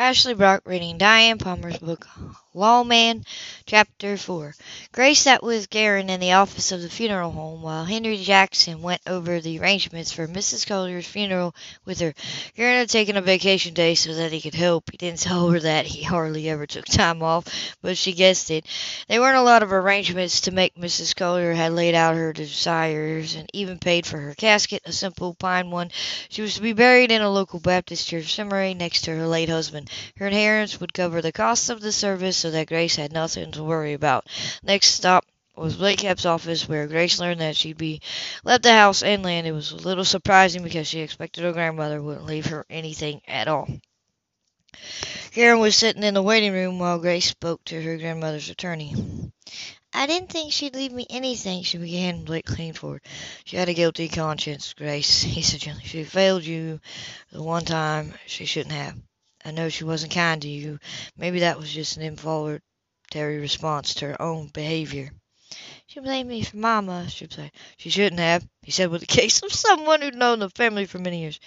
Ashley Brock reading Diana Palmer's book Lawman, Chapter 4. Grace sat with Garon in the office of the funeral home while Henry Jackson went over the arrangements for Mrs. Collier's funeral with her. Garon had taken a vacation day so that he could help. He didn't tell her that he hardly ever took time off, but she guessed it. There weren't a lot of arrangements to make. Mrs. Collier had laid out her desires and even paid for her casket, a simple pine one. She was to be buried in a local Baptist church cemetery next to her late husband. Her inheritance would cover the costs of the service so that Grace had nothing to worry about. Next stop was Blake Kemp's office, where Grace learned that she'd be left the house and land. It was a little surprising because she expected her grandmother wouldn't leave her anything at all. Garon was sitting in the waiting room while Grace spoke to her grandmother's attorney. I didn't think she'd leave me anything, she began. Blake leaned forward. She had a guilty conscience, Grace, he said gently. She failed you the one time she shouldn't have. I know she wasn't kind to you. Maybe that was just an involuntary response to her own behavior. She blamed me for Mama, she said. She shouldn't have, he said with the case of someone who'd known the family for many years.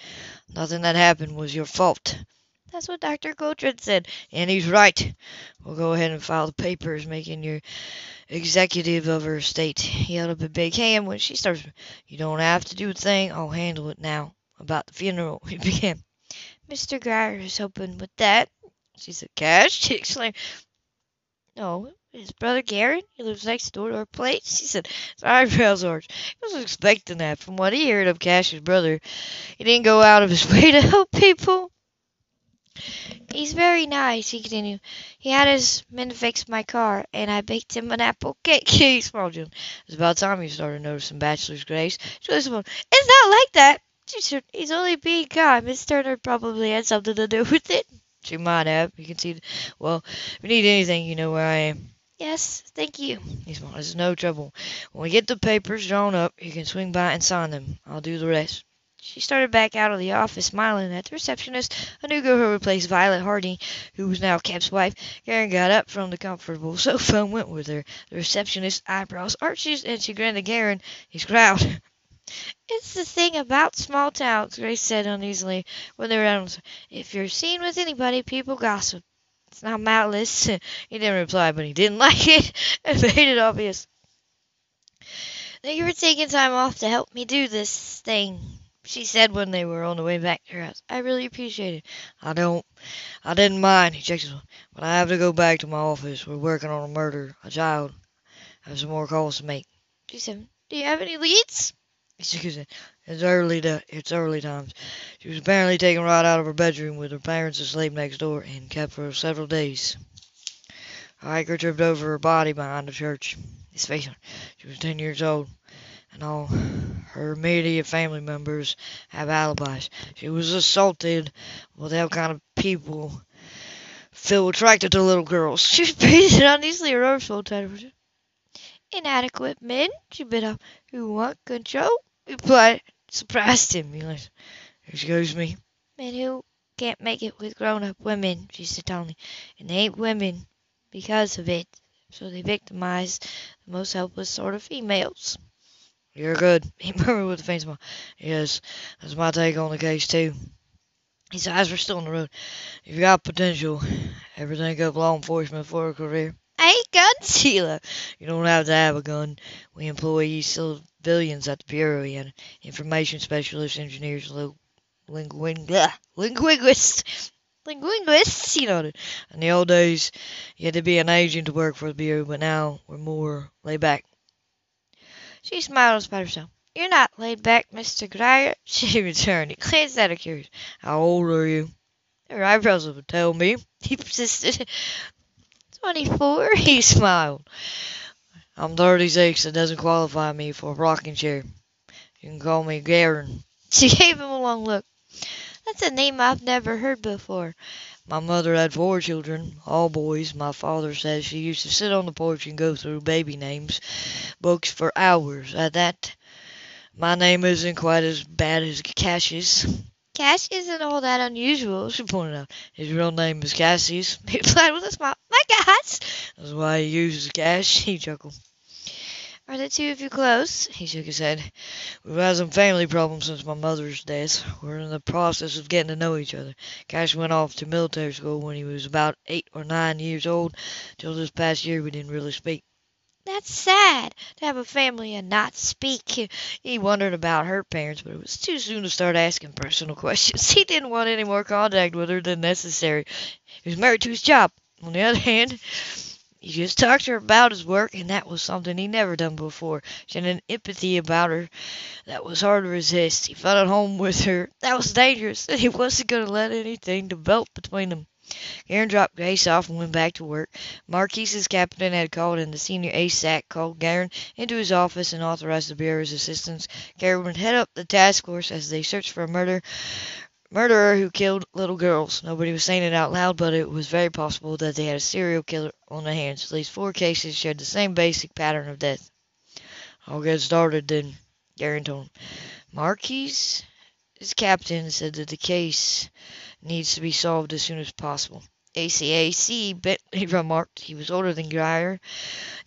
Nothing that happened was your fault. That's what Dr. Cochran said, and he's right. We'll go ahead and file the papers making you executive of her estate. He held up a big hand when she started. You don't have to do a thing. I'll handle it now. About the funeral, he began. Mr. Grier is helping with that. She said, Cash? She exclaimed. No, his brother Garon. He lives next door to our place. She said, his eyebrows arched. He wasn't expecting that. From what he heard of Cash's brother, he didn't go out of his way to help people. He's very nice, he continued. He had his men fix my car, and I baked him an apple cake. he smiled. It's about time you started noticing Bachelor's Grace. She was, it's not like that. He's only being kind. Miss Turner probably had something to do with it. She might have. You can see. Well, if you need anything, you know where I am. Yes, thank you. He's smiled. It's no trouble. When we get the papers drawn up, you can swing by and sign them. I'll do the rest. She started back out of the office, smiling at the receptionist, a new girl who replaced Violet Hardy, who was now Kemp's wife. Garon got up from the comfortable sofa and went with her. The receptionist's eyebrows arched, and she grinned at Garon. He's growled. It's the thing about small towns, Grace said uneasily when they were out. If you're seen with anybody, people gossip. It's not malice. he didn't reply, but he didn't like it and made it obvious. Thank you for taking time off to help me do this thing, she said when they were on the way back to her house. I really appreciate it. I don't. I didn't mind, he checked his But I have to go back to my office. We're working on a murder, a child. I have some more calls to make. She said, Do you have any leads? Excuse me. It's early to, it's early times. She was apparently taken right out of her bedroom with her parents asleep next door and kept for several days. A hiker tripped over her body behind the church. His face. She was ten years old, and all her immediate family members have alibis. She was assaulted. Well, that kind of people feel attracted to little girls. She was breathing uneasily. Full tight. Inadequate men, she bit off, who want control replied, surprised him. He excuse me. Men who can't make it with grown-up women, she said calmly, and they ain't women because of it. So they victimize the most helpless sort of females. You're good, he murmured with a faint smile. Yes, that's my take on the case, too. His eyes were still on the road. If You've got potential. Everything of law enforcement for a career? Hate guns, Sheila. You don't have to have a gun. We employ civilians at the Bureau and information specialists, engineers, linguists, linguists, you know. In the old days, you had to be an agent to work for the Bureau, but now we're more laid back. She smiled in herself. You're not laid back, Mr. Grier, she returned. He glanced at her curious. How old are you? Her eyebrows would tell me, he persisted. Twenty-four, he smiled. I'm 36. It doesn't qualify me for a rocking chair. You can call me Garon. She gave him a long look. That's a name I've never heard before. My mother had four children, all boys. My father says she used to sit on the porch and go through baby names books for hours. At that, my name isn't quite as bad as Cash's. Cash isn't all that unusual, she pointed out. His real name is Cassius. He replied with a smile. My gosh! That's why he uses Cash, he chuckled. Are the two of you close? He shook his head. We've had some family problems since my mother's death. We're in the process of getting to know each other. Cash went off to military school when he was about eight or nine years old. Till this past year we didn't really speak. That's sad to have a family and not speak. He wondered about her parents, but it was too soon to start asking personal questions. He didn't want any more contact with her than necessary. He was married to his job. On the other hand, he just talked to her about his work, and that was something he'd never done before. She had an empathy about her that was hard to resist. He felt at home with her. That was dangerous, and he wasn't going to let anything develop between them. Garon dropped Grace off and went back to work. Marquez's captain had called and the senior ASAC called Garon into his office and authorized the Bureau's assistance. Garon would head up the task force as they searched for a murder murderer who killed little girls. Nobody was saying it out loud, but it was very possible that they had a serial killer on their hands. At least four cases shared the same basic pattern of death. I'll get started then, Garon told him. Marquez' captain said that the case needs to be solved as soon as possible. ASAC Bentley remarked he was older than Grier,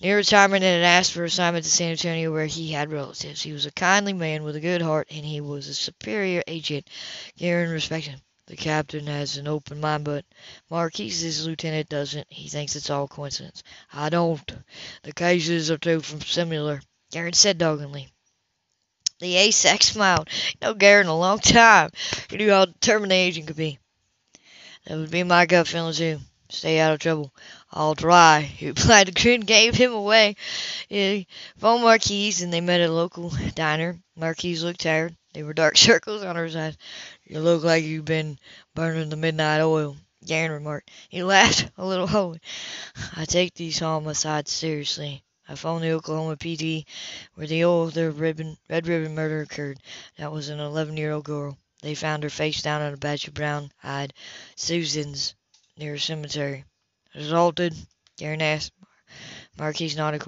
near retirement, and had asked for assignment to San Antonio where he had relatives. He was a kindly man with a good heart, and he was a superior agent. Garon respected him. The captain has an open mind, but Marquez's lieutenant doesn't. He thinks it's all coincidence. I don't. The cases are too similar, Garon said doggedly. The ASAC smiled. No know Garon a long time. He knew how determined the agent could be. That would be my gut feeling too. Stay out of trouble. I'll try. He replied. The grin gave him away. He phoned Marquez and they met at a local diner. Marquez looked tired. There were dark circles on her eyes. You look like you've been burning the midnight oil, Garon remarked. He laughed a little holy. I take these homicides seriously. I phoned the Oklahoma PD where the old ribbon, red ribbon murder occurred. That was an 11 year old girl. They found her face down on a batch of brown-eyed Susans near a cemetery. Assaulted? Garon asked. Marquez nodded.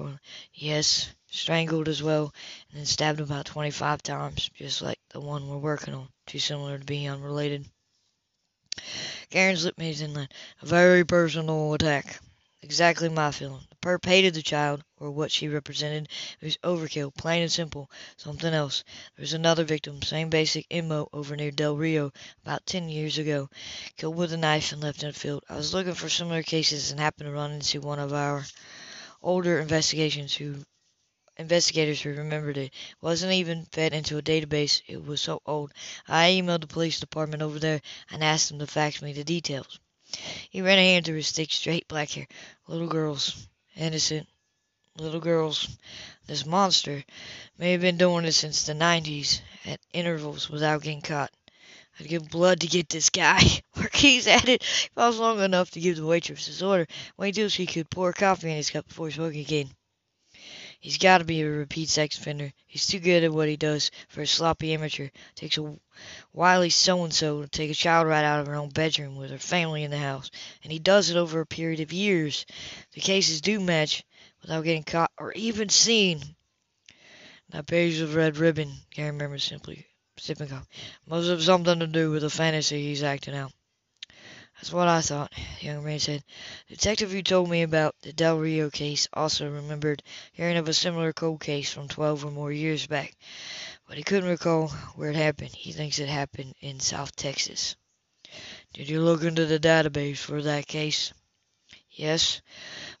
Yes, strangled as well, and then stabbed about 25 times, just like the one we're working on. Too similar to be unrelated. Garon's lip in line. A very personal attack. Exactly my feeling. Perp hated the child, or what she represented. It was overkill, plain and simple. Something else. There was another victim, same basic MO over near Del Rio, about ten years ago. Killed with a knife and left in a field. I was looking for similar cases and happened to run into one of our older investigations who investigators who remembered it wasn't even fed into a database. It was so old. I emailed the police department over there and asked them to fax me the details. He ran a hand through his thick, straight black hair. Little girls. Innocent. Little girls. This monster may have been doing it since the nineties, at intervals, without getting caught. I'd give blood to get this guy. Marquez added. He paused long enough to give the waitress his order. Wait she could pour coffee in his cup before spoke again. He's got to be a repeat sex offender. He's too good at what he does for a sloppy amateur. Takes a wily so-and-so to take a child right out of her own bedroom with her family in the house. And he does it over a period of years. The cases do match without getting caught or even seen. That page of red ribbon, Garon remembered simply sipping coffee. Must have something to do with the fantasy he's acting out. That's what I thought, the young man said. The detective who told me about the Del Rio case also remembered hearing of a similar cold case from twelve or more years back, but he couldn't recall where it happened. He thinks it happened in South Texas. Did you look into the database for that case? Yes,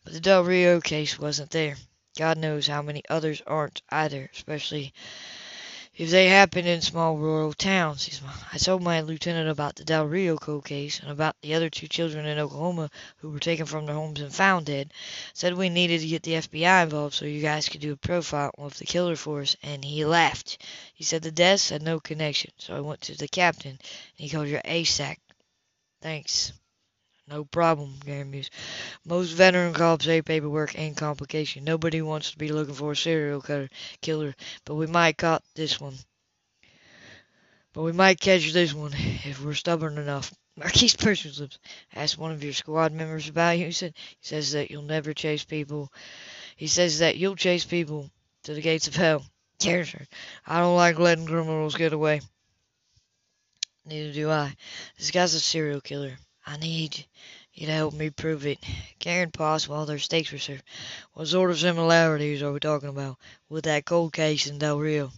but the Del Rio case wasn't there. God knows how many others aren't either, especially if they happen in small rural towns. I told my lieutenant about the Del Rio case and about the other two children in Oklahoma who were taken from their homes and found dead. Said we needed to get the FBI involved so you guys could do a profile of the killer for us, and he laughed. He said the deaths had no connection, so I went to the captain, and he called your ASAC. Thanks. No problem, Garon. Most veteran cops hate paperwork and complication. Nobody wants to be looking for a serial killer, but we might caught this one. But we might catch this one if we're stubborn enough. Marquez pursed his lips. Asked one of your squad members about you. He said he says that you'll never chase people. He says that you'll chase people to the gates of hell. Garon I don't like letting criminals get away. Neither do I. This guy's a serial killer. I need you to help me prove it. Garon paused while their steaks were served. What sort of similarities are we talking about with that cold case in Del Rio?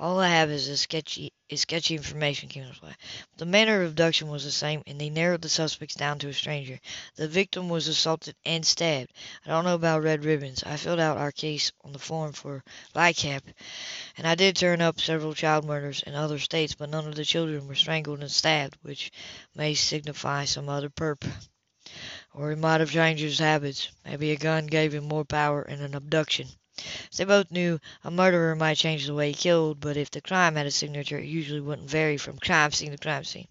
All I have is a sketchy is sketchy information, came reply. The manner of abduction was the same, and they narrowed the suspects down to a stranger. The victim was assaulted and stabbed. I don't know about red ribbons. I filled out our case on the form for VICAP, and I did turn up several child murders in other states, but none of the children were strangled and stabbed, which may signify some other perp. Or he might have changed his habits. Maybe a gun gave him more power in an abduction. They both knew, a murderer might change the way he killed, but if the crime had a signature, it usually wouldn't vary from crime scene to crime scene.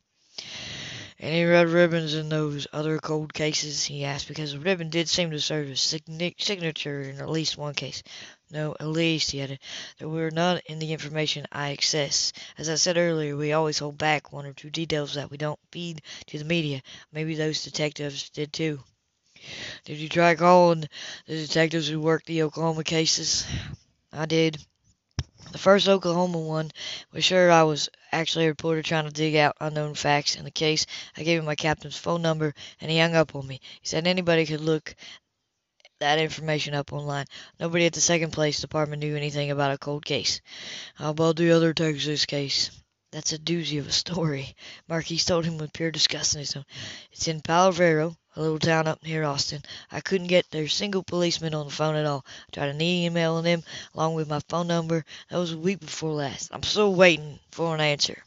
Any red ribbons in those other cold cases? he asked, because the ribbon did seem to serve as signature in at least one case. No, at least, he added, there were none in the information I access. As I said earlier, we always hold back one or two details that we don't feed to the media. Maybe those detectives did too. Did you try calling the detectives who worked the Oklahoma cases? I did. The first Oklahoma one was sure I was actually a reporter trying to dig out unknown facts in the case. I gave him my captain's phone number and he hung up on me. He said anybody could look that information up online. Nobody at the second place department knew anything about a cold case. How about the other Texas case? That's a doozy of a story, Marquez told him with pure disgust in his tone. It's in Palo Verde, a little town up near Austin. I couldn't get their single policeman on the phone at all. I tried an emailing them along with my phone number. That was a week before last. I'm still waiting for an answer.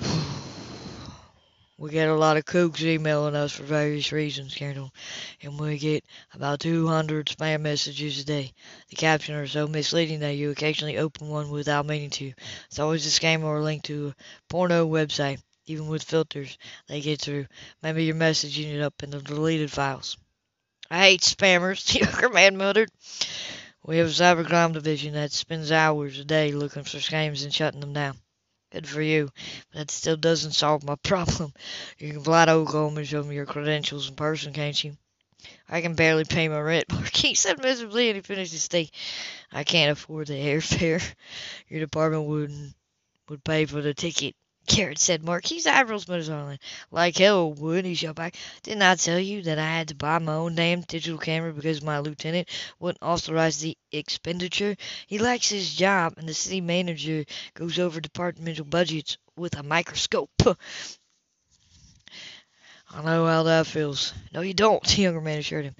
We get a lot of kooks emailing us for various reasons, Colonel, and we get about 200 spam messages a day. The captions are so misleading that you occasionally open one without meaning to. It's always a scam or a link to a porno website. Even with filters, they get through. Maybe your message ended up in the deleted files. I hate spammers, the younger man muttered. We have a cybercrime division that spends hours a day looking for scams and shutting them down. Good for you, but that still doesn't solve my problem. You can fly to Oklahoma and show me your credentials in person, can't you? I can barely pay my rent, Marquez said miserably, and he finished his steak. I can't afford the airfare. Your department wouldn't would pay for the ticket. Garon said Marquez eyebrows met his arm. Like hell would, he shot back. Didn't I tell you that I had to buy my own damn digital camera because my lieutenant wouldn't authorize the expenditure? He likes his job, and the city manager goes over departmental budgets with a microscope. I know how that feels. No, you don't, the younger man assured him.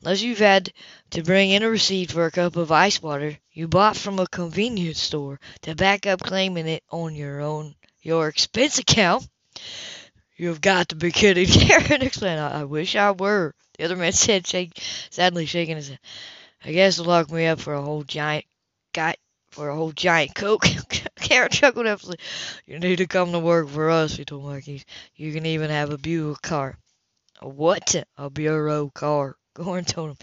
Unless you've had to bring in a receipt for a cup of ice water you bought from a convenience store to back up claiming it on your own your expense account. You've got to be kidding, Garon explained. I, wish I were. The other man said, shake, sadly shaking his head. I guess they'll lock me up for a whole giant, guy, for a whole giant coke. Garon chuckled helpfully. You need to come to work for us, he told Marquez. You can even have a Buick car. A what? A bureau car. Garon told him.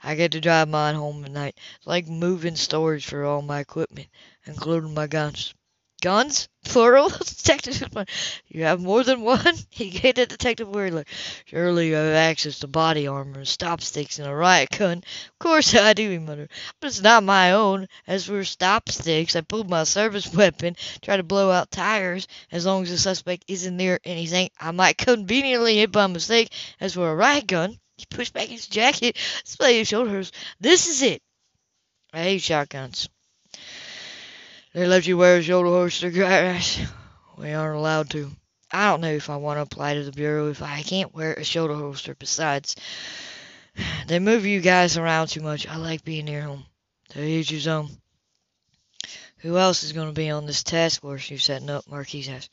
I get to drive mine home at night. It's like moving storage for all my equipment, including my guns. Guns? Plural? detective You have more than one? He gave the detective look. Surely you have access to body armor, stop sticks, and a riot gun. Of course I do, he muttered. But it's not my own. As for stop sticks, I pulled my service weapon, tried to blow out tires. As long as the suspect isn't near anything, I might conveniently hit by mistake. As for a riot gun, he pushed back his jacket, displayed his shoulders. This is it. I hate shotguns. They let you wear a shoulder holster, guys. We aren't allowed to. I don't know if I want to apply to the Bureau if I can't wear a shoulder holster. Besides, they move you guys around too much. I like being near home. To each own. Who else is going to be on this task force you're setting up? Marquez asked.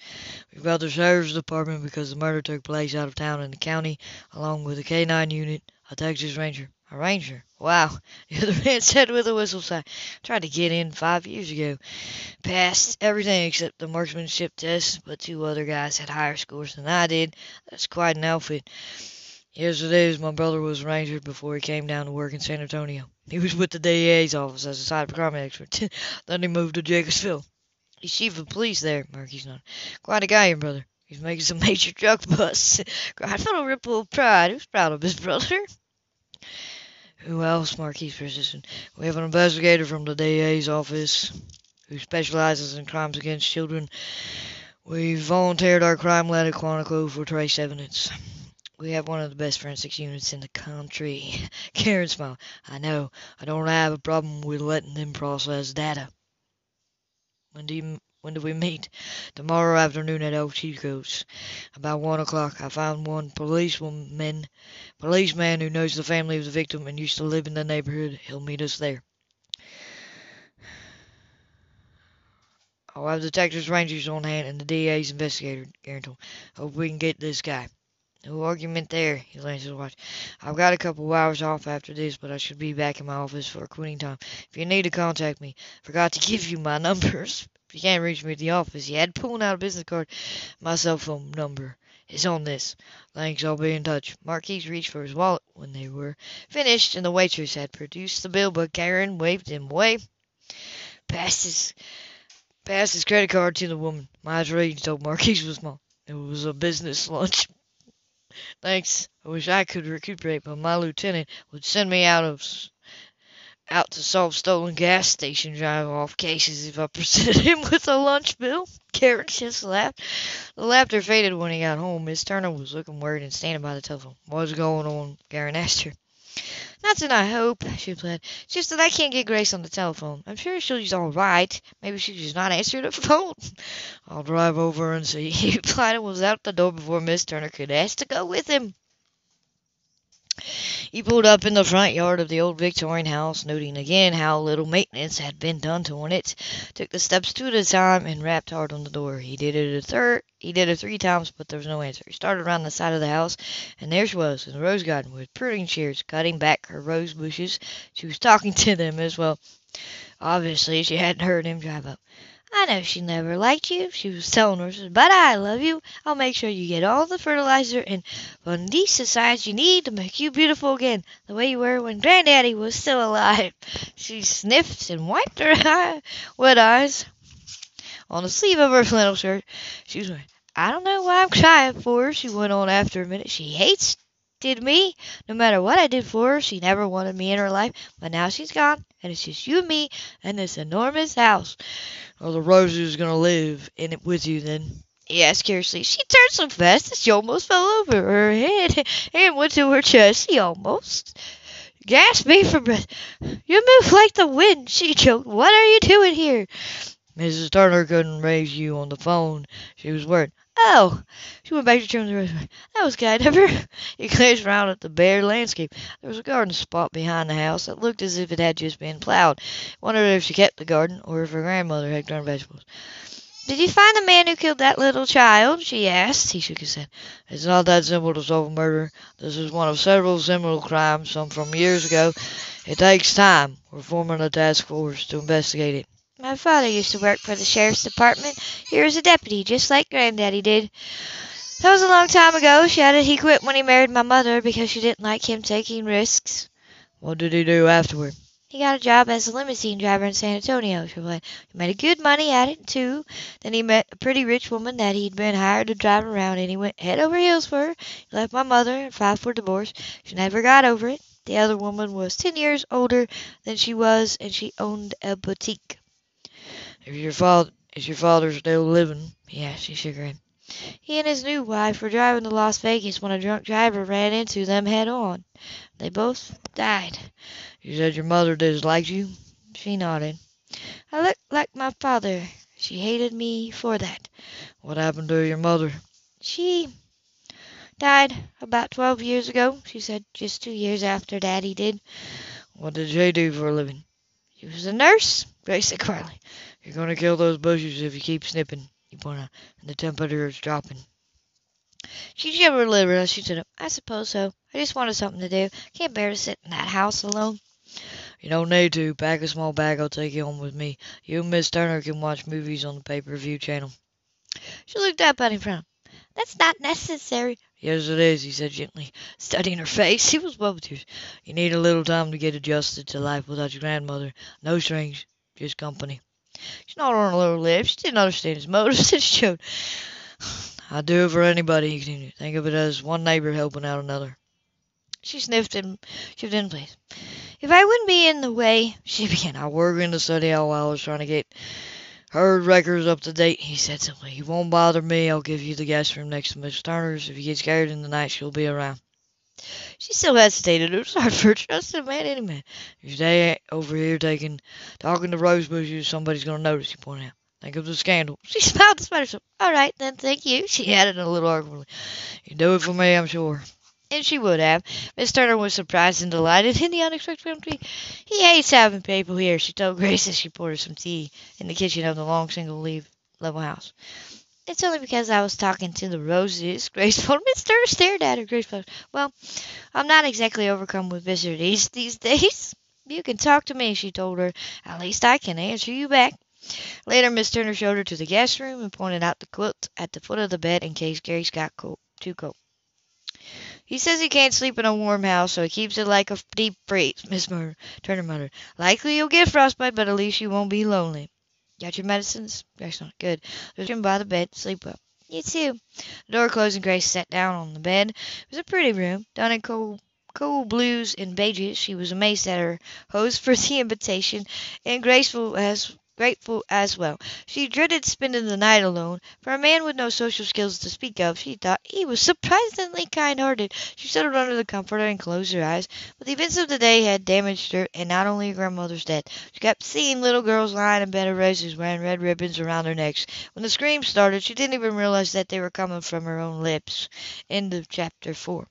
We've got the sheriff's department because the murder took place out of town in the county, along with a K-9 unit, a Texas Ranger, a ranger. Wow, the other man said with a whistle sigh. Tried to get in five years ago. Passed everything except the marksmanship test, but two other guys had higher scores than I did. That's quite an outfit. Yesterday, my brother was a ranger before he came down to work in San Antonio. He was with the DA's office as a cybercrime expert. then he moved to Jacobsville. He's chief of police there, Marquez nodded. Quite a guy, your brother. He's making some major drug busts. I felt a ripple of pride. He was proud of his brother. Who else? Marquez persisted. We have an investigator from the DA's office who specializes in crimes against children. We volunteered our crime letter chronicle for trace evidence. We have one of the best forensics units in the country. Garon smiled. I know. I don't have a problem with letting them process data. You, when do we meet? Tomorrow afternoon at old Chico's. About one o'clock. I found one policewoman, policeman who knows the family of the victim and used to live in the neighborhood. He'll meet us there. I'll have the Texas rangers on hand, and the DA's investigator, Guarantor. Hope we can get this guy. No argument there, he glanced at his watch. I've got a couple of hours off after this, but I should be back in my office for quitting time. If you need to contact me, forgot to give you my numbers. If you can't reach me at the office, had pulling out a business card. My cell phone number is on this. Thanks, I'll be in touch. Marquez reached for his wallet when they were finished, and the waitress had produced the bill, but Garon waved him away. Passed his, passed his credit card to the woman. My trade told Marquez was small. It was a business lunch. Thanks. I wish I could recuperate, but my lieutenant would send me out of out to solve stolen gas station drive-off cases if I presented him with a lunch bill. Garon just laughed. The laughter faded when he got home. Miss Turner was looking worried and standing by the telephone. What's going on? Garon asked her. Nothing, I hope, she replied. It's just that I can't get Grace on the telephone. I'm sure she's all right. Maybe she's just not answering the phone. I'll drive over and see. He replied and was out the door before Miss Turner could ask to go with him. He pulled up in the front yard of the old Victorian house, noting again how little maintenance had been done to it. Took the steps two at a time and rapped hard on the door. He did it a third. He did it three times, but there was no answer. He started around the side of the house, and there she was in the rose garden with pruning shears, cutting back her rose bushes. She was talking to them as well. Obviously, she hadn't heard him drive up. I know she never liked you, she was telling her, but I love you. I'll make sure you get all the fertilizer and fungicides you need to make you beautiful again, the way you were when Granddaddy was still alive. She sniffed and wiped her eye, wet eyes on the sleeve of her flannel shirt. She was wearing. I don't know why I'm crying for her, she went on after a minute. She hates did me. No matter what I did for her, she never wanted me in her life. But now she's gone, and it's just you and me and this enormous house. Well, the Rosie is going to live in it with you then. He asked curiously. She turned so fast that she almost fell over her head and went to her chest. She almost gasped me for breath. You move like the wind, she choked. What are you doing here? Mrs. Turner couldn't raise you on the phone. She was worried. Oh! She went back to trim the rosemary. That was kind of her. He glanced round at the bare landscape. There was a garden spot behind the house that looked as if it had just been plowed. Wondered if she kept the garden, or if her grandmother had grown vegetables. Did you find the man who killed that little child? she asked. He shook his head. It's not that simple to solve a murder. This is one of several similar crimes, some from years ago. It takes time. We're forming a task force to investigate it. My father used to work for the sheriff's department. He was a deputy, just like Granddaddy did. That was a long time ago, she added. He quit when he married my mother because she didn't like him taking risks. What did he do afterward? He got a job as a limousine driver in San Antonio, she replied. He made a good money at it, too. Then he met a pretty rich woman that he'd been hired to drive around, and he went head over heels for her. He left my mother and filed for divorce. She never got over it. The other woman was ten years older than she was, and she owned a boutique. Is your father is your father still living? He asked. She shook her head. He and his new wife were driving to Las Vegas when a drunk driver ran into them head on. They both died. You said your mother disliked you? She nodded. I looked like my father. She hated me for that. What happened to your mother? She died about twelve years ago, she said, just two years after Daddy did. What did she do for a living? She was a nurse, Grace said quietly. You're going to kill those bushes if you keep snipping, he pointed out, and the temperature is dropping. She shivered a little she up. I suppose so. I just wanted something to do. Can't bear to sit in that house alone. You don't need to. Pack a small bag. I'll take you home with me. You and Miss Turner can watch movies on the pay-per-view channel. She looked up at him from. That's not necessary. Yes, it is, he said gently, studying her face. He was well with tears. You need a little time to get adjusted to life without your grandmother. No strings, just company. She not on her lower lip. She didn't understand his motives, she showed. I'd do it for anybody, he continued. Think of it as one neighbor helping out another. She sniffed and shifted in place. If I wouldn't be in the way, she began. I work in the study all while I was trying to get her records up to date, he said simply. He won't bother me. I'll give you the guest room next to Miss Turner's. If you get scared in the night, she'll be around. She still hesitated. It was hard for her to trust a man, any man. If you stay over here taking, talking to rose bushes, somebody's going to notice, he pointed out. Think of the scandal. She smiled despite herself. All right, then, thank you, she added a little awkwardly. You do it for me, I'm sure. And she would have. Miss Turner was surprised and delighted in the unexpected company. He hates having people here, she told Grace as she poured her some tea in the kitchen of the long single leave level house. It's only because I was talking to the roses, Graceful Turner stared at her. Grace flushed. Well, I'm not exactly overcome with visitors these days. You can talk to me, she told her. At least I can answer you back. Later, Miss Turner showed her to the guest room and pointed out the quilt at the foot of the bed in case Grace got cold, too cold. He says he can't sleep in a warm house, so he keeps it like a deep freeze, Miss Turner muttered. Likely you'll get frostbite, but at least you won't be lonely. Got your medicines? Grace nodded. Good. There's room by the bed. Sleep well. You too. The door closed and Grace sat down on the bed. It was a pretty room, done in cool, cool blues and beiges. She was amazed at her host for the invitation, and graceful as grateful as well. She dreaded spending the night alone. For a man with no social skills to speak of, she thought he was surprisingly kind-hearted. She settled under the comforter and closed her eyes. But the events of the day had damaged her, and not only her grandmother's death. She kept seeing little girls lying in bed of roses wearing red ribbons around their necks. When the screams started, she didn't even realize that they were coming from her own lips. End of chapter 4.